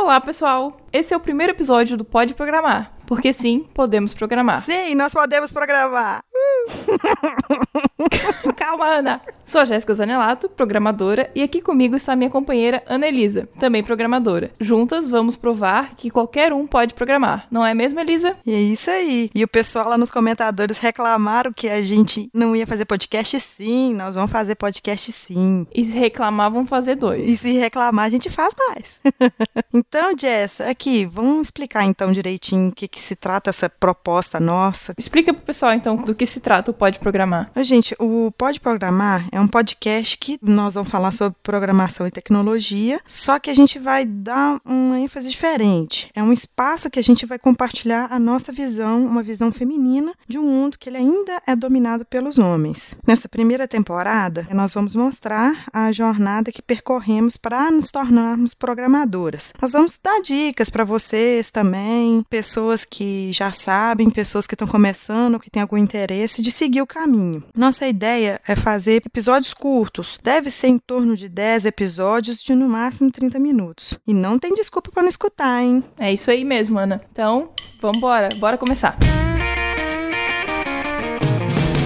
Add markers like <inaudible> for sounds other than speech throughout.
Olá, pessoal! Esse é o primeiro episódio do Pode Programar, porque sim, podemos programar. Sim, nós podemos programar. <laughs> Calma, Ana! Sou a Jéssica Zanelato, programadora, e aqui comigo está minha companheira Ana Elisa, também programadora. Juntas vamos provar que qualquer um pode programar, não é mesmo, Elisa? E é isso aí. E o pessoal lá nos comentadores reclamaram que a gente não ia fazer podcast sim, nós vamos fazer podcast sim. E se reclamar, vamos fazer dois. E se reclamar, a gente faz mais. <laughs> então, Jess, aqui, vamos explicar então direitinho o que, que se trata essa proposta nossa. Explica pro pessoal então do que se trata o Pode Programar. Gente, o Pode Programar é um podcast que nós vamos falar sobre programação e tecnologia, só que a gente vai dar uma ênfase diferente. É um espaço que a gente vai compartilhar a nossa visão, uma visão feminina de um mundo que ele ainda é dominado pelos homens. Nessa primeira temporada, nós vamos mostrar a jornada que percorremos para nos tornarmos programadoras. Nós vamos dar dicas para vocês também, pessoas que já sabem, pessoas que estão começando, que têm algum interesse de seguir o caminho. Nossa ideia é fazer episódios curtos. Deve ser em torno de 10 episódios de no máximo 30 minutos. E não tem desculpa para não escutar, hein? É isso aí mesmo, Ana. Então, vambora, bora começar.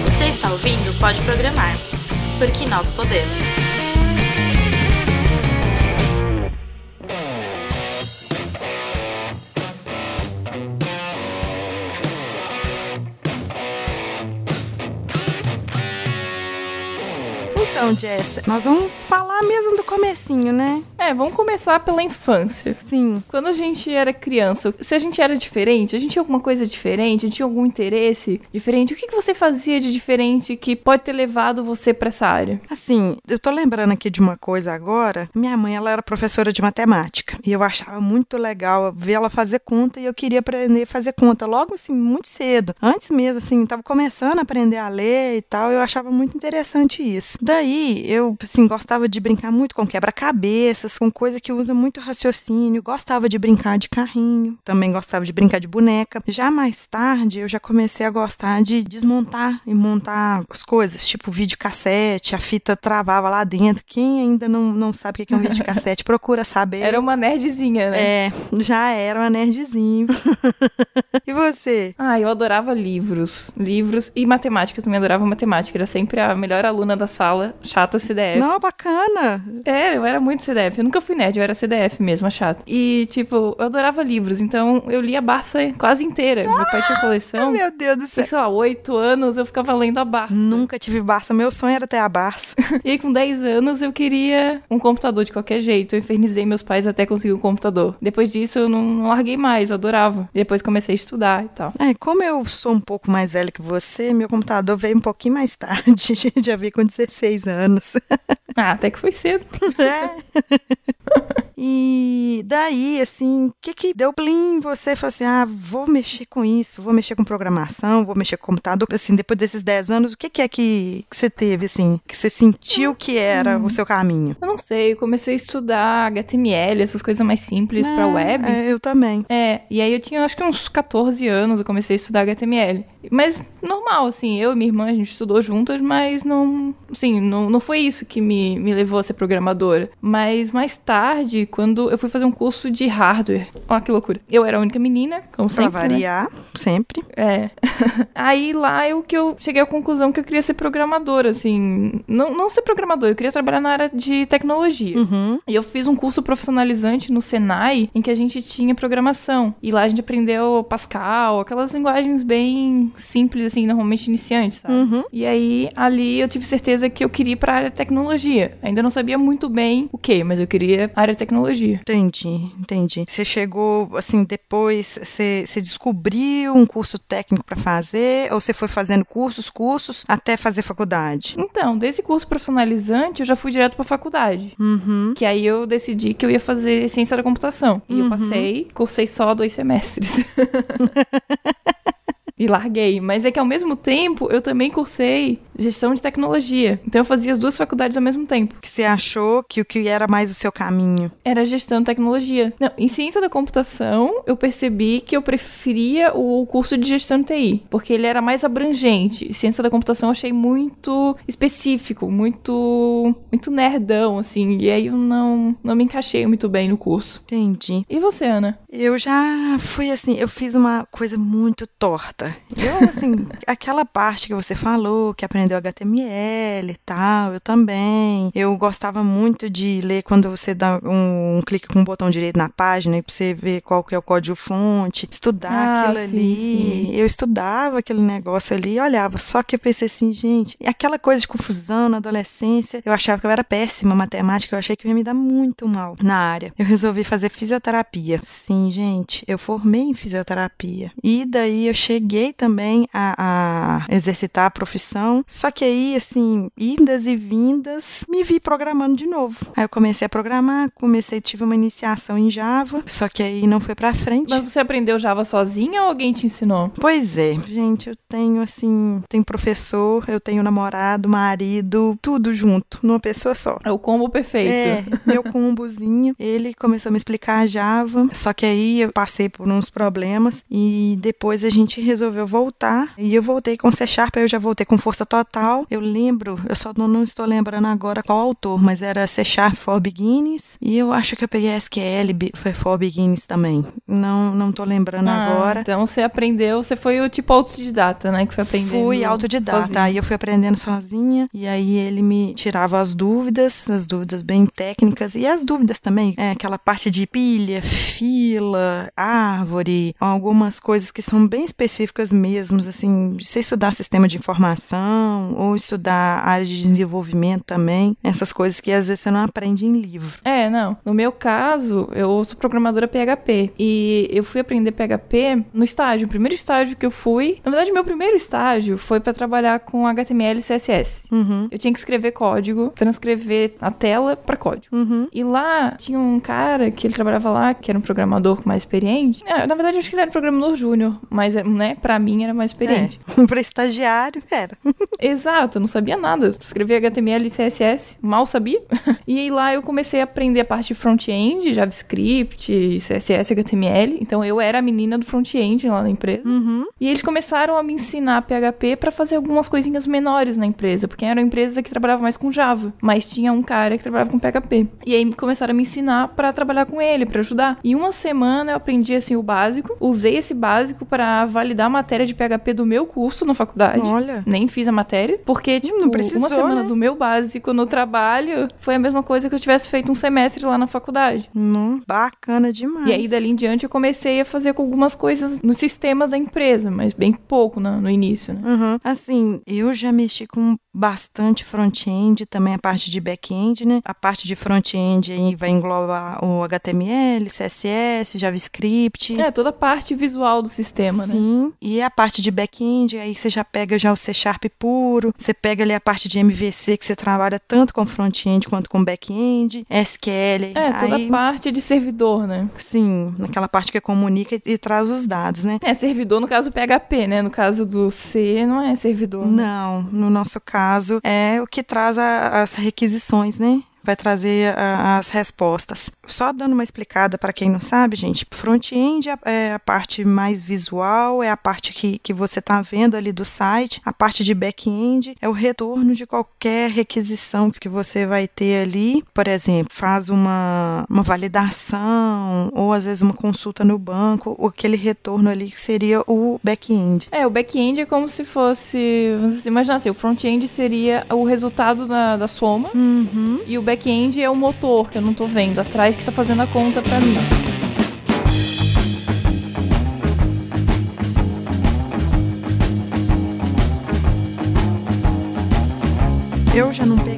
Você está ouvindo Pode Programar, porque nós podemos. Então, Jess, nós vamos falar mesmo do comecinho, né? É, vamos começar pela infância. Sim. Quando a gente era criança, se a gente era diferente, a gente tinha alguma coisa diferente, a gente tinha algum interesse diferente, o que, que você fazia de diferente que pode ter levado você para essa área? Assim, eu tô lembrando aqui de uma coisa agora. Minha mãe, ela era professora de matemática e eu achava muito legal ver ela fazer conta e eu queria aprender a fazer conta logo assim, muito cedo. Antes mesmo, assim, tava começando a aprender a ler e tal, eu achava muito interessante isso. Daí, eu, assim, gostava de brincar muito com quebra-cabeças, com coisa que usa muito raciocínio, gostava de brincar de carrinho, também gostava de brincar de boneca. Já mais tarde, eu já comecei a gostar de desmontar e montar as coisas, tipo videocassete, a fita travava lá dentro. Quem ainda não, não sabe o que é um videocassete, <laughs> procura saber. Era uma nerdzinha, né? É, já era uma nerdzinho. <laughs> e você? Ah, eu adorava livros. Livros e matemática, eu também adorava matemática. Era sempre a melhor aluna da sala, chata CDF. Não, bacana. É, eu era muito CDF. Nunca fui nerd, eu era CDF mesmo, a chata. E, tipo, eu adorava livros, então eu lia a Barça quase inteira. Meu pai tinha coleção. Meu Deus do céu. Sei lá, oito anos eu ficava lendo a Barça. Nunca tive Barça. Meu sonho era ter a Barça. <laughs> E aí, com 10 anos, eu queria um computador de qualquer jeito. Eu infernizei meus pais até conseguir um computador. Depois disso, eu não, não larguei mais, eu adorava. Depois comecei a estudar e tal. É, como eu sou um pouco mais velha que você, meu computador veio um pouquinho mais tarde. <laughs> Já vi com 16 anos. <laughs> Ah, até que foi cedo. <laughs> É. E daí, assim, o que que deu plim em você? Falou assim, ah, vou mexer com isso, vou mexer com programação, vou mexer com computador. Assim, depois desses 10 anos, o que que é que, que você teve, assim, que você sentiu que era o seu caminho? Eu não sei, eu comecei a estudar HTML, essas coisas mais simples pra É, web. é, eu também. É, e aí eu tinha acho que uns 14 anos eu comecei a estudar HTML. Mas normal, assim, eu e minha irmã a gente estudou juntas, mas não, assim, não, não foi isso que me, me levou a ser programadora. Mas mais tarde, quando eu fui fazer um curso de hardware, ó que loucura. Eu era a única menina, como Pra sempre, né? variar, sempre. É. <laughs> Aí lá eu que eu cheguei à conclusão que eu queria ser programadora, assim. Não, não ser programadora, eu queria trabalhar na área de tecnologia. Uhum. E eu fiz um curso profissionalizante no Senai em que a gente tinha programação. E lá a gente aprendeu Pascal, aquelas linguagens bem simples, assim, normalmente iniciantes, sabe? Uhum. E aí, ali eu tive certeza que eu queria ir pra área de tecnologia. Ainda não sabia muito bem o que, mas eu queria a área de tecnologia. Entendi, entendi. Você chegou, assim, depois, você, você descobriu um curso técnico pra fazer, ou você foi fazendo cursos, cursos, até fazer faculdade? Então, desse curso profissionalizante, eu já fui direto pra faculdade. Uhum. Que aí eu decidi que eu ia fazer ciência da computação. E eu Uhum. passei, cursei só dois semestres. <laughs> e larguei. Mas é que ao mesmo tempo eu também cursei gestão de tecnologia. Então eu fazia as duas faculdades ao mesmo tempo. Que você achou que o que era mais o seu caminho? Era gestão de tecnologia. Não, em ciência da computação, eu percebi que eu preferia o curso de gestão de TI, porque ele era mais abrangente. Ciência da computação eu achei muito específico, muito muito nerdão assim, e aí eu não não me encaixei muito bem no curso. Entendi. E você, Ana? Eu já fui assim, eu fiz uma coisa muito torta. Eu assim, aquela parte que você falou, que aprendeu HTML e tal, eu também. Eu gostava muito de ler quando você dá um, um clique com o botão direito na página e pra você ver qual que é o código fonte, estudar Ah, aquilo sim, ali. sim. Eu estudava aquele negócio ali e olhava. Só que eu pensei assim, gente, e aquela coisa de confusão na adolescência, eu achava que eu era péssima em matemática, eu achei que eu ia me dar muito mal na área. Eu resolvi fazer fisioterapia. Sim, gente, eu formei em fisioterapia. E daí eu cheguei também a, a exercitar a profissão. Só que aí, assim, idas e vindas, me vi programando de novo. Aí eu comecei a programar, comecei, tive uma iniciação em Java, só que aí não foi pra frente. Mas você aprendeu Java sozinha ou alguém te ensinou? Pois é, gente, eu tenho assim, tenho professor, eu tenho namorado, marido, tudo junto, numa pessoa só. É o combo perfeito. É, meu combozinho, ele começou a me explicar Java, só que aí eu passei por uns problemas e depois a gente resolveu voltar e eu voltei com C Sharp, eu já voltei com força total. Eu lembro, eu só não, não estou lembrando agora qual autor, mas era C Sharp for Beginners e eu acho que eu peguei SQL for Beginners também. Não, não tô lembrando Ah, agora. Então você aprendeu, você foi o tipo autodidata, né? Que foi aprendendo. Fui autodidata, aí eu fui aprendendo sozinha, e aí ele me tirava as dúvidas, as dúvidas bem técnicas, e as dúvidas também, é, aquela parte de pilha, fila, árvore, algumas coisas que são bem específicas mesmo, assim, de você estudar sistema de informação, ou estudar área de desenvolvimento também, essas coisas que às vezes você não aprende em livro. É, não. No meu caso, eu sou programadora PHP. E eu fui aprender PHP no estágio. O primeiro estágio que eu fui. Na verdade, meu primeiro estágio foi pra trabalhar com HTML e CSS. Uhum, Eu tinha que escrever código, transcrever a tela pra código. uhum. E lá tinha um cara que ele trabalhava lá, que era um programador mais experiente. É, na verdade, eu acho que ele era programador júnior, mas, né, pra mim era mais experiente. É, <laughs> para estagiário, era. <laughs> Exato, eu não sabia nada. Escrevi HTML e CSS, mal sabia. <laughs> e aí lá eu comecei a aprender a parte de front-end, JavaScript, CSS, HTML. Então eu era a menina do front-end lá na empresa. Uhum. E eles começaram a me ensinar PHP pra fazer algumas coisinhas menores na empresa, porque era uma empresa que trabalhava mais com Java, mas tinha um cara que trabalhava com PHP. E aí começaram a me ensinar pra trabalhar com ele, pra ajudar. Em uma semana eu aprendi assim o básico, usei esse básico pra validar matéria de PHP do meu curso na faculdade. Olha. Nem fiz a matéria, porque, tipo, não precisou, uma semana né? do meu básico no trabalho foi a mesma coisa que eu tivesse feito um semestre lá na faculdade. Não, bacana demais. E aí, dali em diante, eu comecei a fazer com algumas coisas nos sistemas da empresa, mas bem pouco no, no início, né? Uhum. Assim, eu já mexi com bastante front-end, também a parte de back-end, né? A parte de front-end aí vai englobar o HTML, CSS, JavaScript. É, toda a parte visual do sistema, né? Sim, e a parte de back-end, aí você já pega já o C Sharp puro, você pega ali a parte de MVC, que você trabalha tanto com front-end quanto com back-end, SQL. É, toda aí, a parte de servidor, né? Sim, naquela parte que comunica e, e traz os dados, né? É, servidor no caso PHP, né? No caso do C, não é servidor. né? Não, no nosso caso é o que traz a- as requisições, né? Vai trazer a- as respostas. Só dando uma explicada para quem não sabe, gente, front-end é- é a parte mais visual, é a parte que, que você está vendo ali do site. A parte de back-end é o retorno de qualquer requisição que você vai ter ali. Por exemplo, faz uma, uma validação ou às vezes uma consulta no banco, aquele retorno ali que seria o back-end. É, o back-end é como se fosse. Você imaginar assim, o front-end seria o resultado da, da soma. Uhum. E o back-end é o motor, que eu não tô vendo atrás, que está fazendo a conta pra mim. Eu já não peguei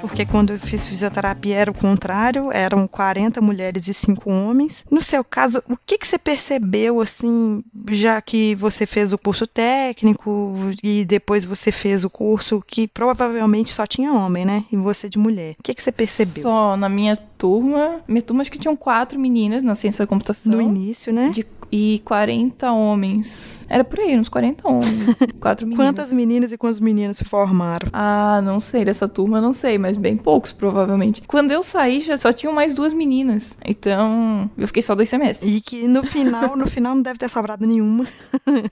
porque quando eu fiz fisioterapia era o contrário, eram 40 mulheres e 5 homens. No seu caso, o que, que você percebeu, assim, já que você fez o curso técnico e depois você fez o curso que provavelmente só tinha homem, né? E você de mulher. O que, que você percebeu? Só na minha turma. Minha turma acho que tinham quatro meninas na ciência da computação. No início, né? De e 40 homens. Era por aí, uns 40 homens. <laughs> Quatro meninas. Quantas meninas e quantos meninos se formaram? Ah, não sei, dessa turma eu não sei, mas bem poucos, provavelmente. Quando eu saí, já só tinham mais duas meninas. Então, eu fiquei só dois semestres. E que no final, no final não deve ter sobrado nenhuma. <laughs>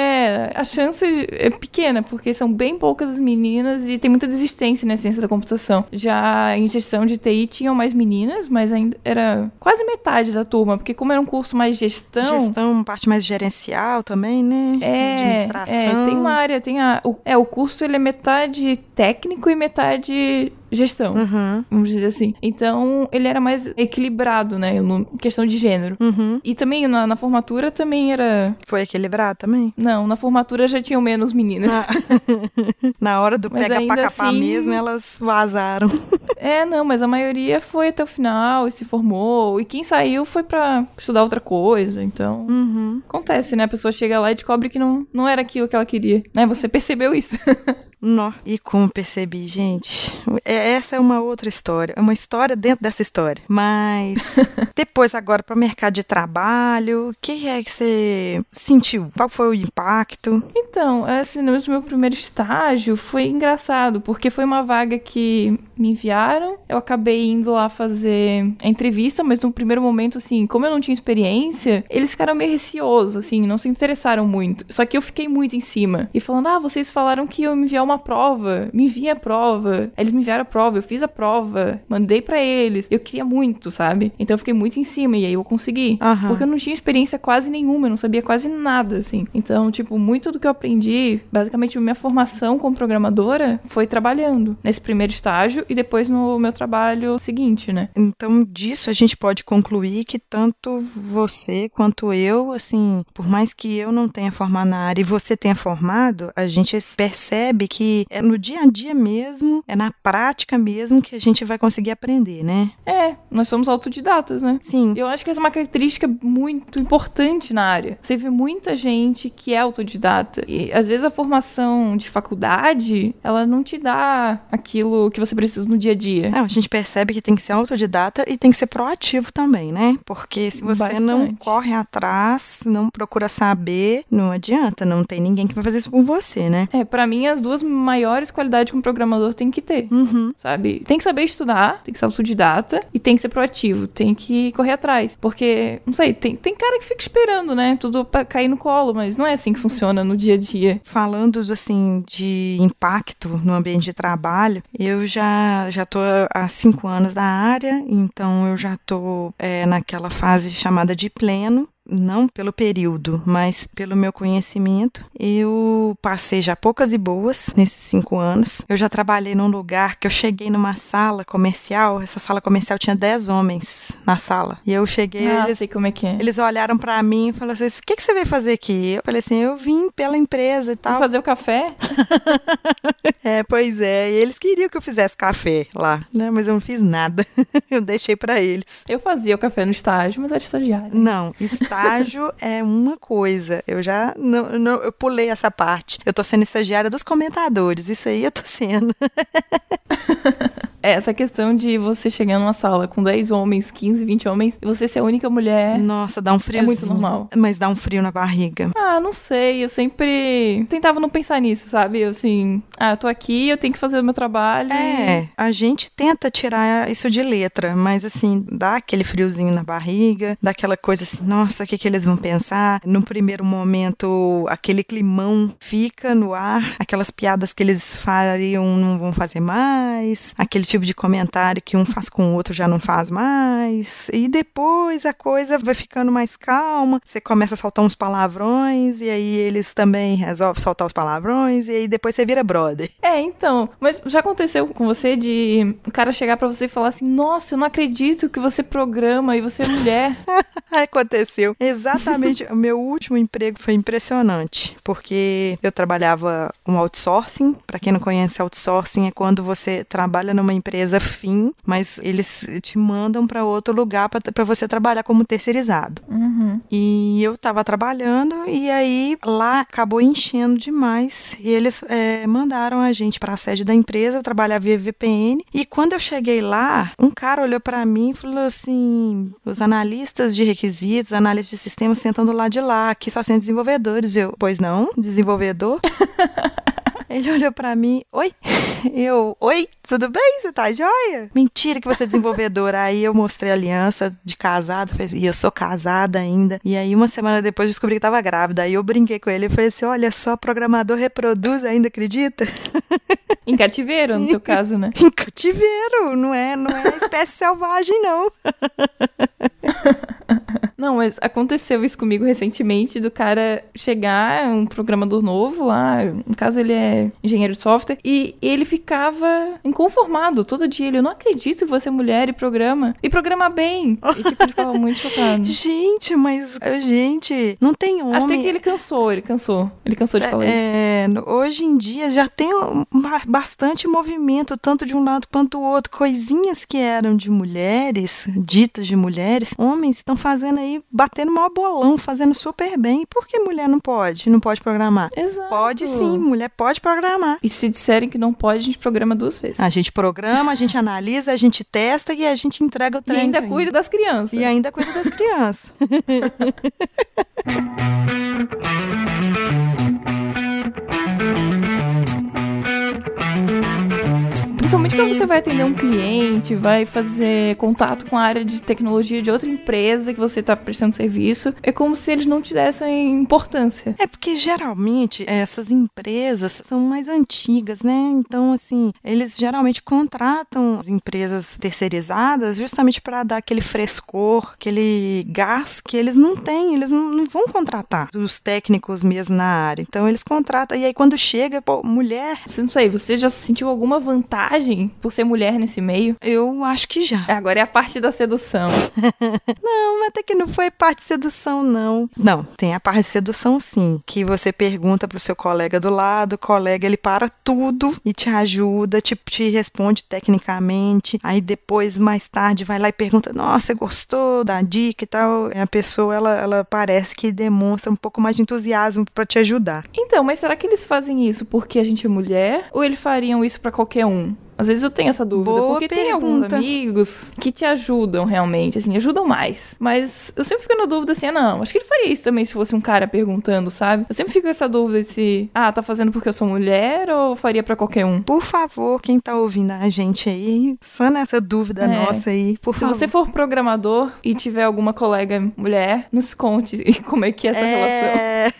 É, a chance é pequena, porque são bem poucas as meninas e tem muita desistência na ciência da computação. Já em gestão de TI tinham mais meninas, mas ainda era quase metade da turma, porque como era um curso mais gestão. Gestão, parte mais gerencial também, né? É, Administração. é, tem uma área, tem a. O, é, o curso ele é metade técnico e metade gestão, Uhum, vamos dizer assim. Então, ele era mais equilibrado, né, no questão de gênero. uhum. E também na, na formatura também era. Foi equilibrado também? Não, na formatura já tinham menos meninas. Ah, <laughs> Na hora do Mas pega pra ainda capar assim- mesmo, elas vazaram. <laughs> É, não, mas a maioria foi até o final e se formou. E quem saiu foi pra estudar outra coisa. Então, Uhum. acontece, né? A pessoa chega lá e descobre que não, não era aquilo que ela queria. Né? Você percebeu isso. <laughs> Nó. E como percebi, gente, é- essa é uma outra história, é uma história dentro dessa história. Mas <laughs> depois agora para o mercado de trabalho, o que é que você sentiu? Qual foi o impacto? Então, assim, no meu primeiro estágio foi engraçado, porque foi uma vaga que me enviaram. Eu acabei indo lá fazer a entrevista, mas no primeiro momento, assim, como eu não tinha experiência, eles ficaram meio receosos, assim, não se interessaram muito. Só que eu fiquei muito em cima. E falando, ah, vocês falaram que eu me enviar uma prova. Me envia a prova. Eles me enviaram a prova, eu fiz a prova, mandei pra eles. Eu queria muito, sabe? Então eu fiquei muito em cima e aí eu consegui. Aham. Porque eu não tinha experiência quase nenhuma, eu não sabia quase nada, assim. Então, tipo, muito do que eu aprendi, basicamente, minha formação como programadora foi trabalhando nesse primeiro estágio e depois no meu trabalho seguinte, né? Então, disso a gente pode concluir que tanto você quanto eu, assim, por mais que eu não tenha formado na área e você tenha formado, a gente percebe que é no dia a dia mesmo, é na prática mesmo que a gente vai conseguir aprender, né? É, nós somos autodidatas, né? Sim. Eu acho que essa é uma característica muito importante na área. Você vê muita gente que é autodidata. E às vezes a formação de faculdade, ela não te dá aquilo que você precisa no dia a dia. Não, a gente percebe que tem que ser autodidata e tem que ser proativo também, né? Porque se você não Bastante. corre atrás, não procura saber, não adianta, não tem ninguém que vai fazer isso por você, né? É, pra mim, as duas maiores qualidades que um programador tem que ter. Uhum. Sabe? Tem que saber estudar, tem que ser autodidata e tem que ser proativo, tem que correr atrás. Porque, não sei, tem, tem cara que fica esperando, né? Tudo pra cair no colo, mas não é assim que funciona no dia a dia. Falando assim de impacto no ambiente de trabalho, eu já já tô há cinco anos na área, então eu já tô é, naquela fase chamada de pleno. Não pelo período, mas pelo meu conhecimento. Eu passei já poucas e boas nesses cinco anos. Eu já trabalhei num lugar que eu cheguei numa sala comercial. Essa sala comercial tinha 10 homens na sala. E eu cheguei. ah, eles, sei como é que é. eles olharam pra mim e falaram assim: o que, que você veio fazer aqui? Eu falei assim: eu vim pela empresa e Vou tal. fazer o café? <laughs> É, pois é. E eles queriam que eu fizesse café lá, né? Mas eu não fiz nada. <laughs> eu deixei pra eles. Eu fazia o café no estágio, mas era estagiária. Não, estágio é uma coisa. Eu já não, não- eu pulei essa parte. Eu tô sendo estagiária dos comentadores. Isso aí eu tô sendo. <laughs> É, essa questão de você chegar numa sala com 10 homens, 15, 20 homens, e você ser a única mulher. Nossa, dá um friozinho. muito normal. Mas dá um frio na barriga. Ah, não sei, eu sempre tentava não pensar nisso, sabe? Eu assim, ah, eu tô aqui, eu tenho que fazer o meu trabalho. É, a gente tenta tirar isso de letra, mas assim, dá aquele friozinho na barriga, dá aquela coisa assim, nossa, o que, que eles vão pensar? No primeiro momento, aquele climão fica no ar, aquelas piadas que eles fariam não vão fazer mais, aquele tipo de comentário que um faz com o outro já não faz mais, e depois a coisa vai ficando mais calma, você começa a soltar uns palavrões, e aí eles também resolvem soltar os palavrões, e aí depois você vira brother. É, então, mas já aconteceu com você de o cara chegar pra você e falar assim: "Nossa, eu não acredito que você programa e você é mulher". <laughs> Aconteceu. Exatamente. o meu último emprego foi impressionante, porque eu trabalhava com outsourcing. Para quem não conhece, outsourcing é quando você trabalha numa empresa fim, mas eles te mandam para outro lugar para você trabalhar como terceirizado. Uhum. E eu estava trabalhando e aí lá acabou enchendo demais e eles é, mandaram a gente para a sede da empresa, eu trabalhava via VPN e quando eu cheguei lá, um cara olhou para mim e falou assim: os analistas de requisitos, analistas de sistemas sentando lá de lá, aqui só tem desenvolvedores. Eu, pois não, desenvolvedor? <laughs> Ele olhou para mim, oi? <laughs> Eu, oi, tudo bem? Você tá joia? Mentira que você é desenvolvedora. aí eu mostrei a aliança de casado, e eu sou casada ainda. E aí uma semana depois descobri que tava grávida. Aí eu brinquei com ele e falei assim: olha só, programador reproduz ainda, acredita? Em cativeiro, no teu caso, né? <laughs> em cativeiro, não é, não é espécie selvagem, não. <laughs> Não, mas aconteceu isso comigo recentemente do cara chegar, um programador novo lá, no caso ele é engenheiro de software, e ele ficava inconformado todo dia. Ele, eu não acredito em você mulher e programa. E programa bem. E tipo, ele ficava muito chocado. <laughs> Gente, mas, gente, não tem homem... Até que ele cansou, ele cansou. Ele cansou de falar é, isso. Hoje em dia já tem bastante movimento, tanto de um lado quanto do outro. Coisinhas que eram de mulheres, ditas de mulheres, homens estão fazendo aí, batendo maior bolão, fazendo super bem. E por que mulher não pode? Não pode programar? Exato. Pode sim, mulher pode programar. E se disserem que não pode, a gente programa duas vezes. A gente programa, a gente analisa, a gente testa e a gente entrega o treino. E ainda cuida das crianças. E ainda cuida das crianças. <laughs> Principalmente quando você vai atender um cliente, vai fazer contato com a área de tecnologia de outra empresa que você está prestando serviço, é como se eles não te dessem importância. É porque geralmente essas empresas são mais antigas, né? Então, assim, eles geralmente contratam as empresas terceirizadas justamente para dar aquele frescor, aquele gás que eles não têm, eles não, não vão contratar os técnicos mesmo na área. Então, eles contratam. E aí, quando chega, pô, mulher. Você não sei, você já sentiu alguma vantagem? Vantagem por ser mulher nesse meio? Eu acho que já. Agora é a parte da sedução. <laughs> não, até que não foi parte de sedução, não. Não, tem a parte de sedução sim. Que você pergunta pro seu colega do lado, o colega ele para tudo e te ajuda, te, te responde tecnicamente. Aí depois, mais tarde, vai lá e pergunta: Nossa, você gostou da dica e tal? E a pessoa, ela, ela parece que demonstra um pouco mais de entusiasmo para te ajudar. Então, mas será que eles fazem isso porque a gente é mulher? Ou eles fariam isso para qualquer um? Às vezes eu tenho essa dúvida, Boa porque pergunta. tem alguns amigos que te ajudam realmente, assim, ajudam mais. Mas eu sempre fico na dúvida assim, ah, não, acho que ele faria isso também se fosse um cara perguntando, sabe? Eu sempre fico com essa dúvida se, ah, tá fazendo porque eu sou mulher ou faria para qualquer um? Por favor, quem tá ouvindo a gente aí, sana essa dúvida é. nossa aí, por se favor. Se você for programador e tiver alguma colega mulher, nos conte <laughs> como é que é essa é... relação.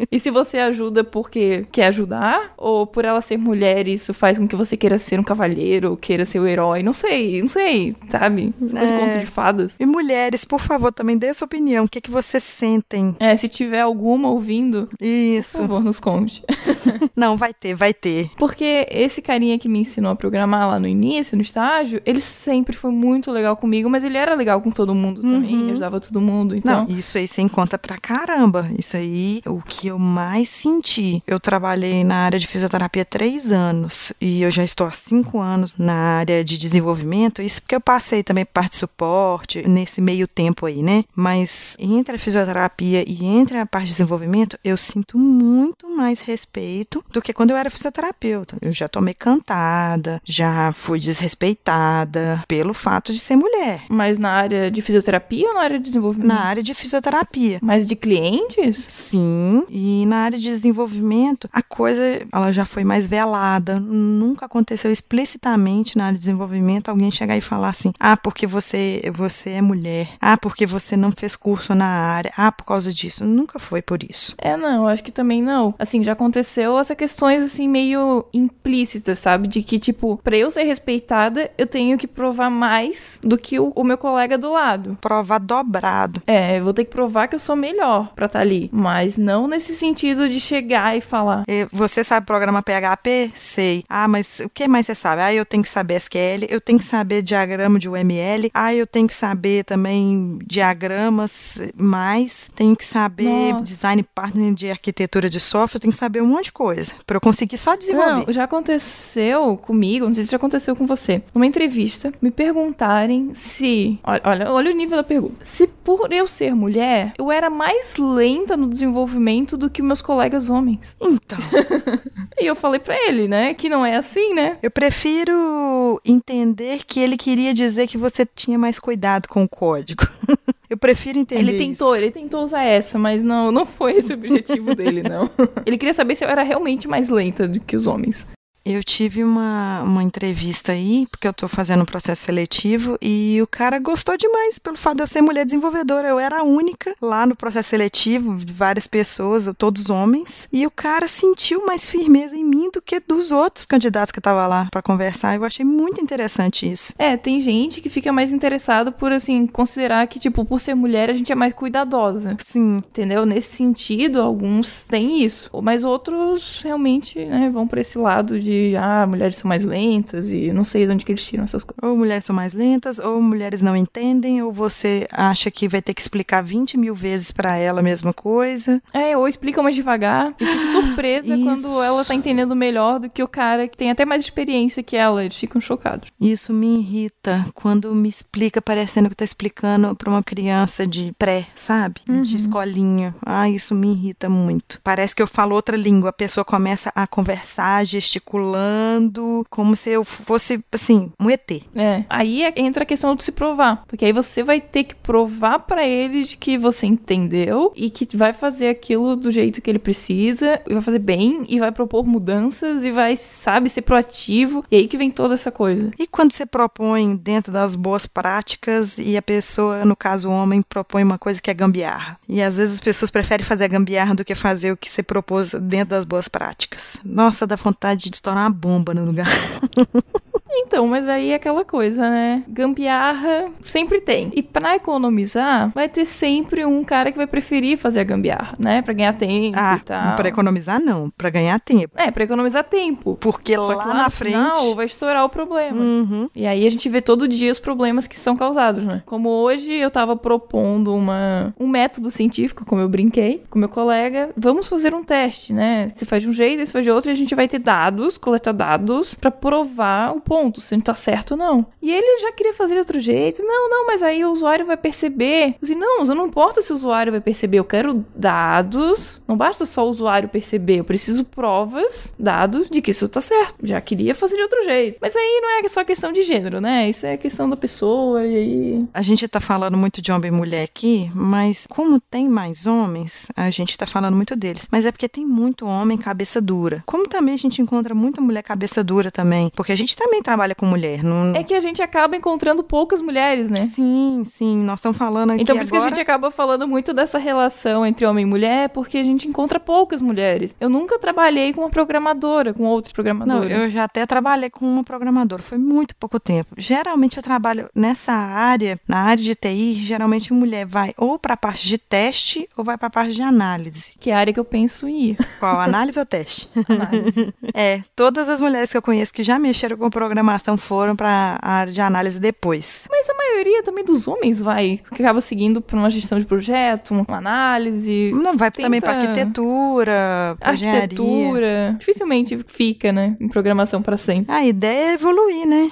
<laughs> e se você ajuda porque quer ajudar ou por ela ser mulher isso faz com que você queira ser um cavalheiro, queira ser o herói, não sei, não sei, sabe? É. de conto de fadas. E mulheres, por favor, também dê sua opinião. O que, é que vocês sentem? É, se tiver alguma ouvindo, isso. por favor, nos conte. <laughs> <laughs> não, vai ter, vai ter. Porque esse carinha que me ensinou a programar lá no início, no estágio, ele sempre foi muito legal comigo, mas ele era legal com todo mundo também, uhum. ele ajudava todo mundo, então... Não, isso aí sem conta pra caramba. Isso aí, o que eu mais senti. Eu trabalhei na área de fisioterapia três anos e eu já estou há cinco anos na área de desenvolvimento, isso porque eu passei também parte de suporte nesse meio tempo aí, né? Mas entre a fisioterapia e entre a parte de desenvolvimento, eu sinto muito mais respeito do que quando eu era fisioterapeuta. Eu já tomei cantada, já fui desrespeitada pelo fato de ser mulher. Mas na área de fisioterapia ou na área de desenvolvimento? Na área de fisioterapia. Mas de clientes? Sim. E na área de desenvolvimento, a coisa ela já foi mais velada. Nunca aconteceu explicitamente na área de desenvolvimento alguém chegar e falar assim: "Ah, porque você você é mulher. Ah, porque você não fez curso na área. Ah, por causa disso". Nunca foi por isso. É, não, acho que também não. Assim, já aconteceu essas questões assim meio implícitas, sabe? De que tipo, para eu ser respeitada, eu tenho que provar mais do que o, o meu colega do lado. Provar dobrado. É, eu vou ter que provar que eu sou melhor para estar tá ali, mas não nesse sentido de chegar e falar. Você sabe programa PHP? Sei. Ah, mas o que mais você sabe? Ah, eu tenho que saber SQL, eu tenho que saber diagrama de UML, ah, eu tenho que saber também diagramas mais, tenho que saber Nossa. design partner de arquitetura de software, eu tenho que saber um monte de de coisa para eu conseguir só desenvolver. Não, já aconteceu comigo, não sei se já aconteceu com você. Numa entrevista, me perguntarem se. Olha, olha, olha o nível da pergunta. Se por eu ser mulher, eu era mais lenta no desenvolvimento do que meus colegas homens. Então. <laughs> e eu falei para ele, né, que não é assim, né? Eu prefiro entender que ele queria dizer que você tinha mais cuidado com o código. <laughs> Eu prefiro entender. Ele tentou, isso. ele tentou usar essa, mas não, não foi esse o objetivo dele, não. <laughs> Ele queria saber se eu era realmente mais lenta do que os homens. Eu tive uma, uma entrevista aí, porque eu tô fazendo um processo seletivo, e o cara gostou demais pelo fato de eu ser mulher desenvolvedora. Eu era a única lá no processo seletivo, várias pessoas, todos homens, e o cara sentiu mais firmeza em mim do que dos outros candidatos que estavam lá para conversar. Eu achei muito interessante isso. É, tem gente que fica mais interessado por, assim, considerar que, tipo, por ser mulher, a gente é mais cuidadosa. Sim. Entendeu? Nesse sentido, alguns têm isso. Mas outros realmente, né, vão para esse lado de de ah, mulheres são mais lentas e não sei de onde que eles tiram essas coisas. Ou mulheres são mais lentas, ou mulheres não entendem, ou você acha que vai ter que explicar 20 mil vezes para ela a mesma coisa. É, ou explica mais devagar e fica surpresa <laughs> quando ela tá entendendo melhor do que o cara que tem até mais experiência que ela. Eles ficam chocados. Isso me irrita quando me explica parecendo que tá explicando para uma criança de pré, sabe? Uhum. De escolinha. Ah, isso me irrita muito. Parece que eu falo outra língua, a pessoa começa a conversar, gesticular pulando, como se eu fosse, assim, um ET. É. Aí é, entra a questão de se provar. Porque aí você vai ter que provar para ele de que você entendeu e que vai fazer aquilo do jeito que ele precisa, e vai fazer bem, e vai propor mudanças, e vai, sabe, ser proativo. E aí que vem toda essa coisa. E quando você propõe dentro das boas práticas e a pessoa, no caso o homem, propõe uma coisa que é gambiarra. E às vezes as pessoas preferem fazer a gambiarra do que fazer o que você propôs dentro das boas práticas. Nossa, dá vontade de estourar uma bomba no lugar. <laughs> Então, mas aí é aquela coisa, né? Gambiarra sempre tem. E pra economizar, vai ter sempre um cara que vai preferir fazer a gambiarra, né? Pra ganhar tempo ah, e tal. Pra economizar, não. Pra ganhar tempo. É, pra economizar tempo. Porque Só lá, que lá na frente. final vai estourar o problema. Uhum. E aí a gente vê todo dia os problemas que são causados, né? Como hoje eu tava propondo uma, um método científico, como eu brinquei, com meu colega, vamos fazer um teste, né? Você faz de um jeito, você faz de outro, e a gente vai ter dados, coletar dados, pra provar o ponto, se gente tá certo ou não. E ele já queria fazer de outro jeito. Não, não, mas aí o usuário vai perceber. Disse, não, eu não importa se o usuário vai perceber, eu quero dados. Não basta só o usuário perceber, eu preciso provas, dados de que isso tá certo. Já queria fazer de outro jeito. Mas aí não é só questão de gênero, né? Isso é questão da pessoa e aí. A gente tá falando muito de homem e mulher aqui, mas como tem mais homens, a gente tá falando muito deles. Mas é porque tem muito homem cabeça dura. Como também a gente encontra muita mulher cabeça dura também. Porque a gente também trabalha com mulher. Não... É que a gente acaba encontrando poucas mulheres, né? Sim, sim. Nós estamos falando aqui Então por isso agora... que a gente acaba falando muito dessa relação entre homem e mulher, porque a gente encontra poucas mulheres. Eu nunca trabalhei com uma programadora, com outra Não, programadora. eu já até trabalhei com uma programadora, foi muito pouco tempo. Geralmente eu trabalho nessa área, na área de TI, geralmente mulher vai ou para a parte de teste ou vai para a parte de análise. Que é a área que eu penso em ir. Qual, análise ou teste? Análise. <laughs> É, todas as mulheres que eu conheço que já mexeram com programação foram para a área de análise depois. Mas a maioria também dos homens vai, que acaba seguindo por uma gestão de projeto, uma análise, Não, vai também para Tenta- arquitetura, pra engenharia. arquitetura. Dificilmente fica, né, em programação para sempre. A ideia é evoluir, né?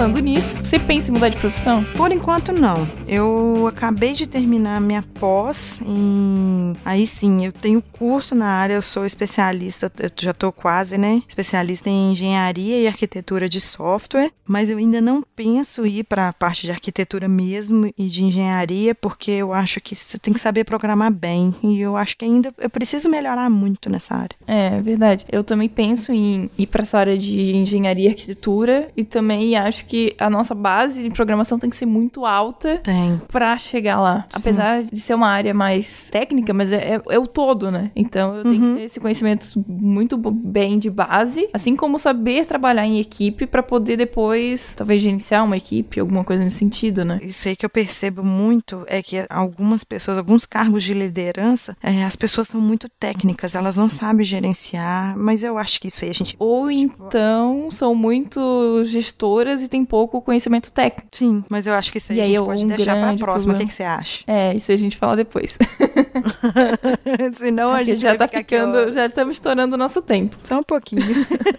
Falando nisso, você pensa em mudar de profissão? Por enquanto, não. Eu acabei de terminar minha pós em. Aí sim, eu tenho curso na área, eu sou especialista, eu já tô quase, né? Especialista em engenharia e arquitetura de software, mas eu ainda não penso ir para a parte de arquitetura mesmo e de engenharia, porque eu acho que você tem que saber programar bem. E eu acho que ainda eu preciso melhorar muito nessa área. É, verdade. Eu também penso em ir para essa área de engenharia e arquitetura e também acho que a nossa base de programação tem que ser muito alta Tem. pra chegar lá. Sim. Apesar de ser uma área mais técnica, mas é, é- é o todo, né? Então eu tenho Uhum. que ter esse conhecimento muito bem de base, assim como saber trabalhar em equipe pra poder depois, talvez, gerenciar uma equipe, alguma coisa nesse sentido, né? Isso aí que eu percebo muito é que algumas pessoas, alguns cargos de liderança, é, as pessoas são muito técnicas, elas não sabem gerenciar, mas eu acho que isso aí a gente. Ou então são muito gestoras e tem tem pouco conhecimento técnico. Sim, mas eu acho que isso aí E a aí gente é pode um deixar pra próxima. O que, problema. que você acha? É, isso a gente fala depois. <laughs> Senão a Acho gente já tá aqui, ficando, ó, já estamos estourando o nosso tempo. Só um pouquinho. <laughs>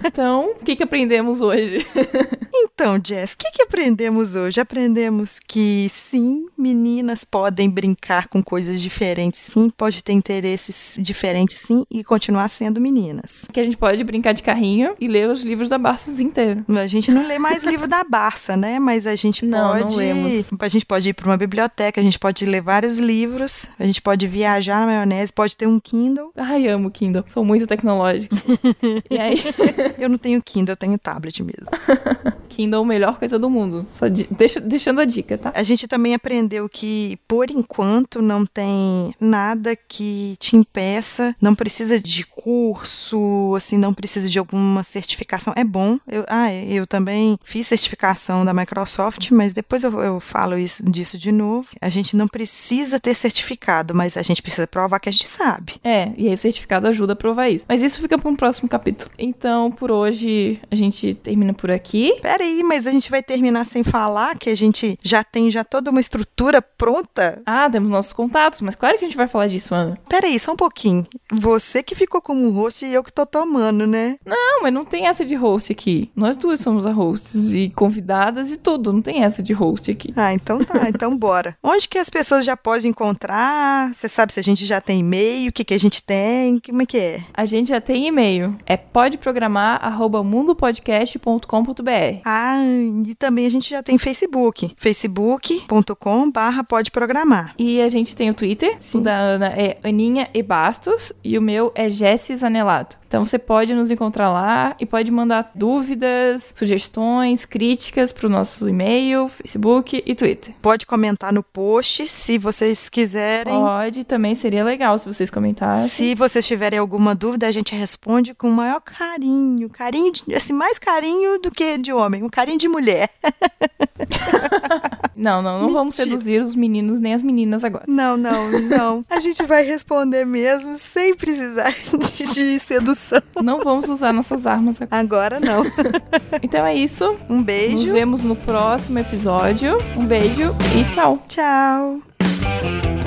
<laughs> Então, o que, que aprendemos hoje? Então, Jess, o que, que aprendemos hoje? Aprendemos que sim, meninas podem brincar com coisas diferentes, sim, pode ter interesses diferentes, sim, e continuar sendo meninas. Que a gente pode brincar de carrinho e ler os livros da Barças inteiro. A gente não lê mais livro da Barça, né? Mas a gente Não, não pode. lemos. A gente pode ir para uma biblioteca, a gente pode ler vários livros, a gente pode viajar na maionese, pode ter um Kindle. Ai, amo Kindle. Sou muito tecnológica. <laughs> e aí, Eu não tenho Kindle, eu tenho tablet mesmo. <laughs> Kindle, melhor coisa do mundo. Só di- deixa, deixando a dica, tá? A gente também aprendeu que, por enquanto, não tem nada que te impeça, não precisa de curso, assim, não precisa de alguma certificação. É bom. Eu, ah, eu também fiz certificação da Microsoft, mas depois eu, eu falo isso, disso de novo. A gente não precisa ter certificado, mas a gente precisa provar que a gente sabe. É, e aí o certificado ajuda a provar isso. Mas isso fica para um próximo capítulo. Então, por hoje, a gente termina por aqui. Peraí, mas a gente vai terminar sem falar que a gente já tem já toda uma estrutura pronta? Ah, temos nossos contatos, mas claro que a gente vai falar disso, Ana. Peraí, só um pouquinho. Você que ficou como host e eu que tô tomando, né? Não, mas não tem essa de host aqui. Nós duas somos a hosts e convidadas e tudo. Não tem essa de host aqui. Ah, então tá, <laughs> então bora. Onde que as pessoas já podem encontrar? Você sabe se a gente já tem e-mail, o que, que a gente tem, como é que é? A gente já tem e-mail. É podeprogramar@mundopodcast.com.br. Ah, e também a gente já tem Facebook, facebook.com barra pode programar. E a gente tem o Twitter. Sim. O da Ana é Aninha e Bastos. E o meu é Jesse Zanelato. Então você pode nos encontrar lá e pode mandar dúvidas, sugestões, críticas pro nosso e-mail, Facebook e Twitter. Pode comentar no post se vocês quiserem. Pode, também seria legal se vocês comentassem. Se vocês tiverem alguma dúvida, a gente responde com o maior carinho. Carinho, de, assim, mais carinho do que de homem, um carinho de mulher. <laughs> Não, não, não vamos Mentira. seduzir os meninos nem as meninas agora. Não, não, não. A gente vai responder mesmo sem precisar <laughs> de sedução. Não vamos usar nossas armas agora. Agora não. <laughs> Então é isso. Um Nos beijo. vemos no próximo episódio. Um beijo e tchau. Tchau.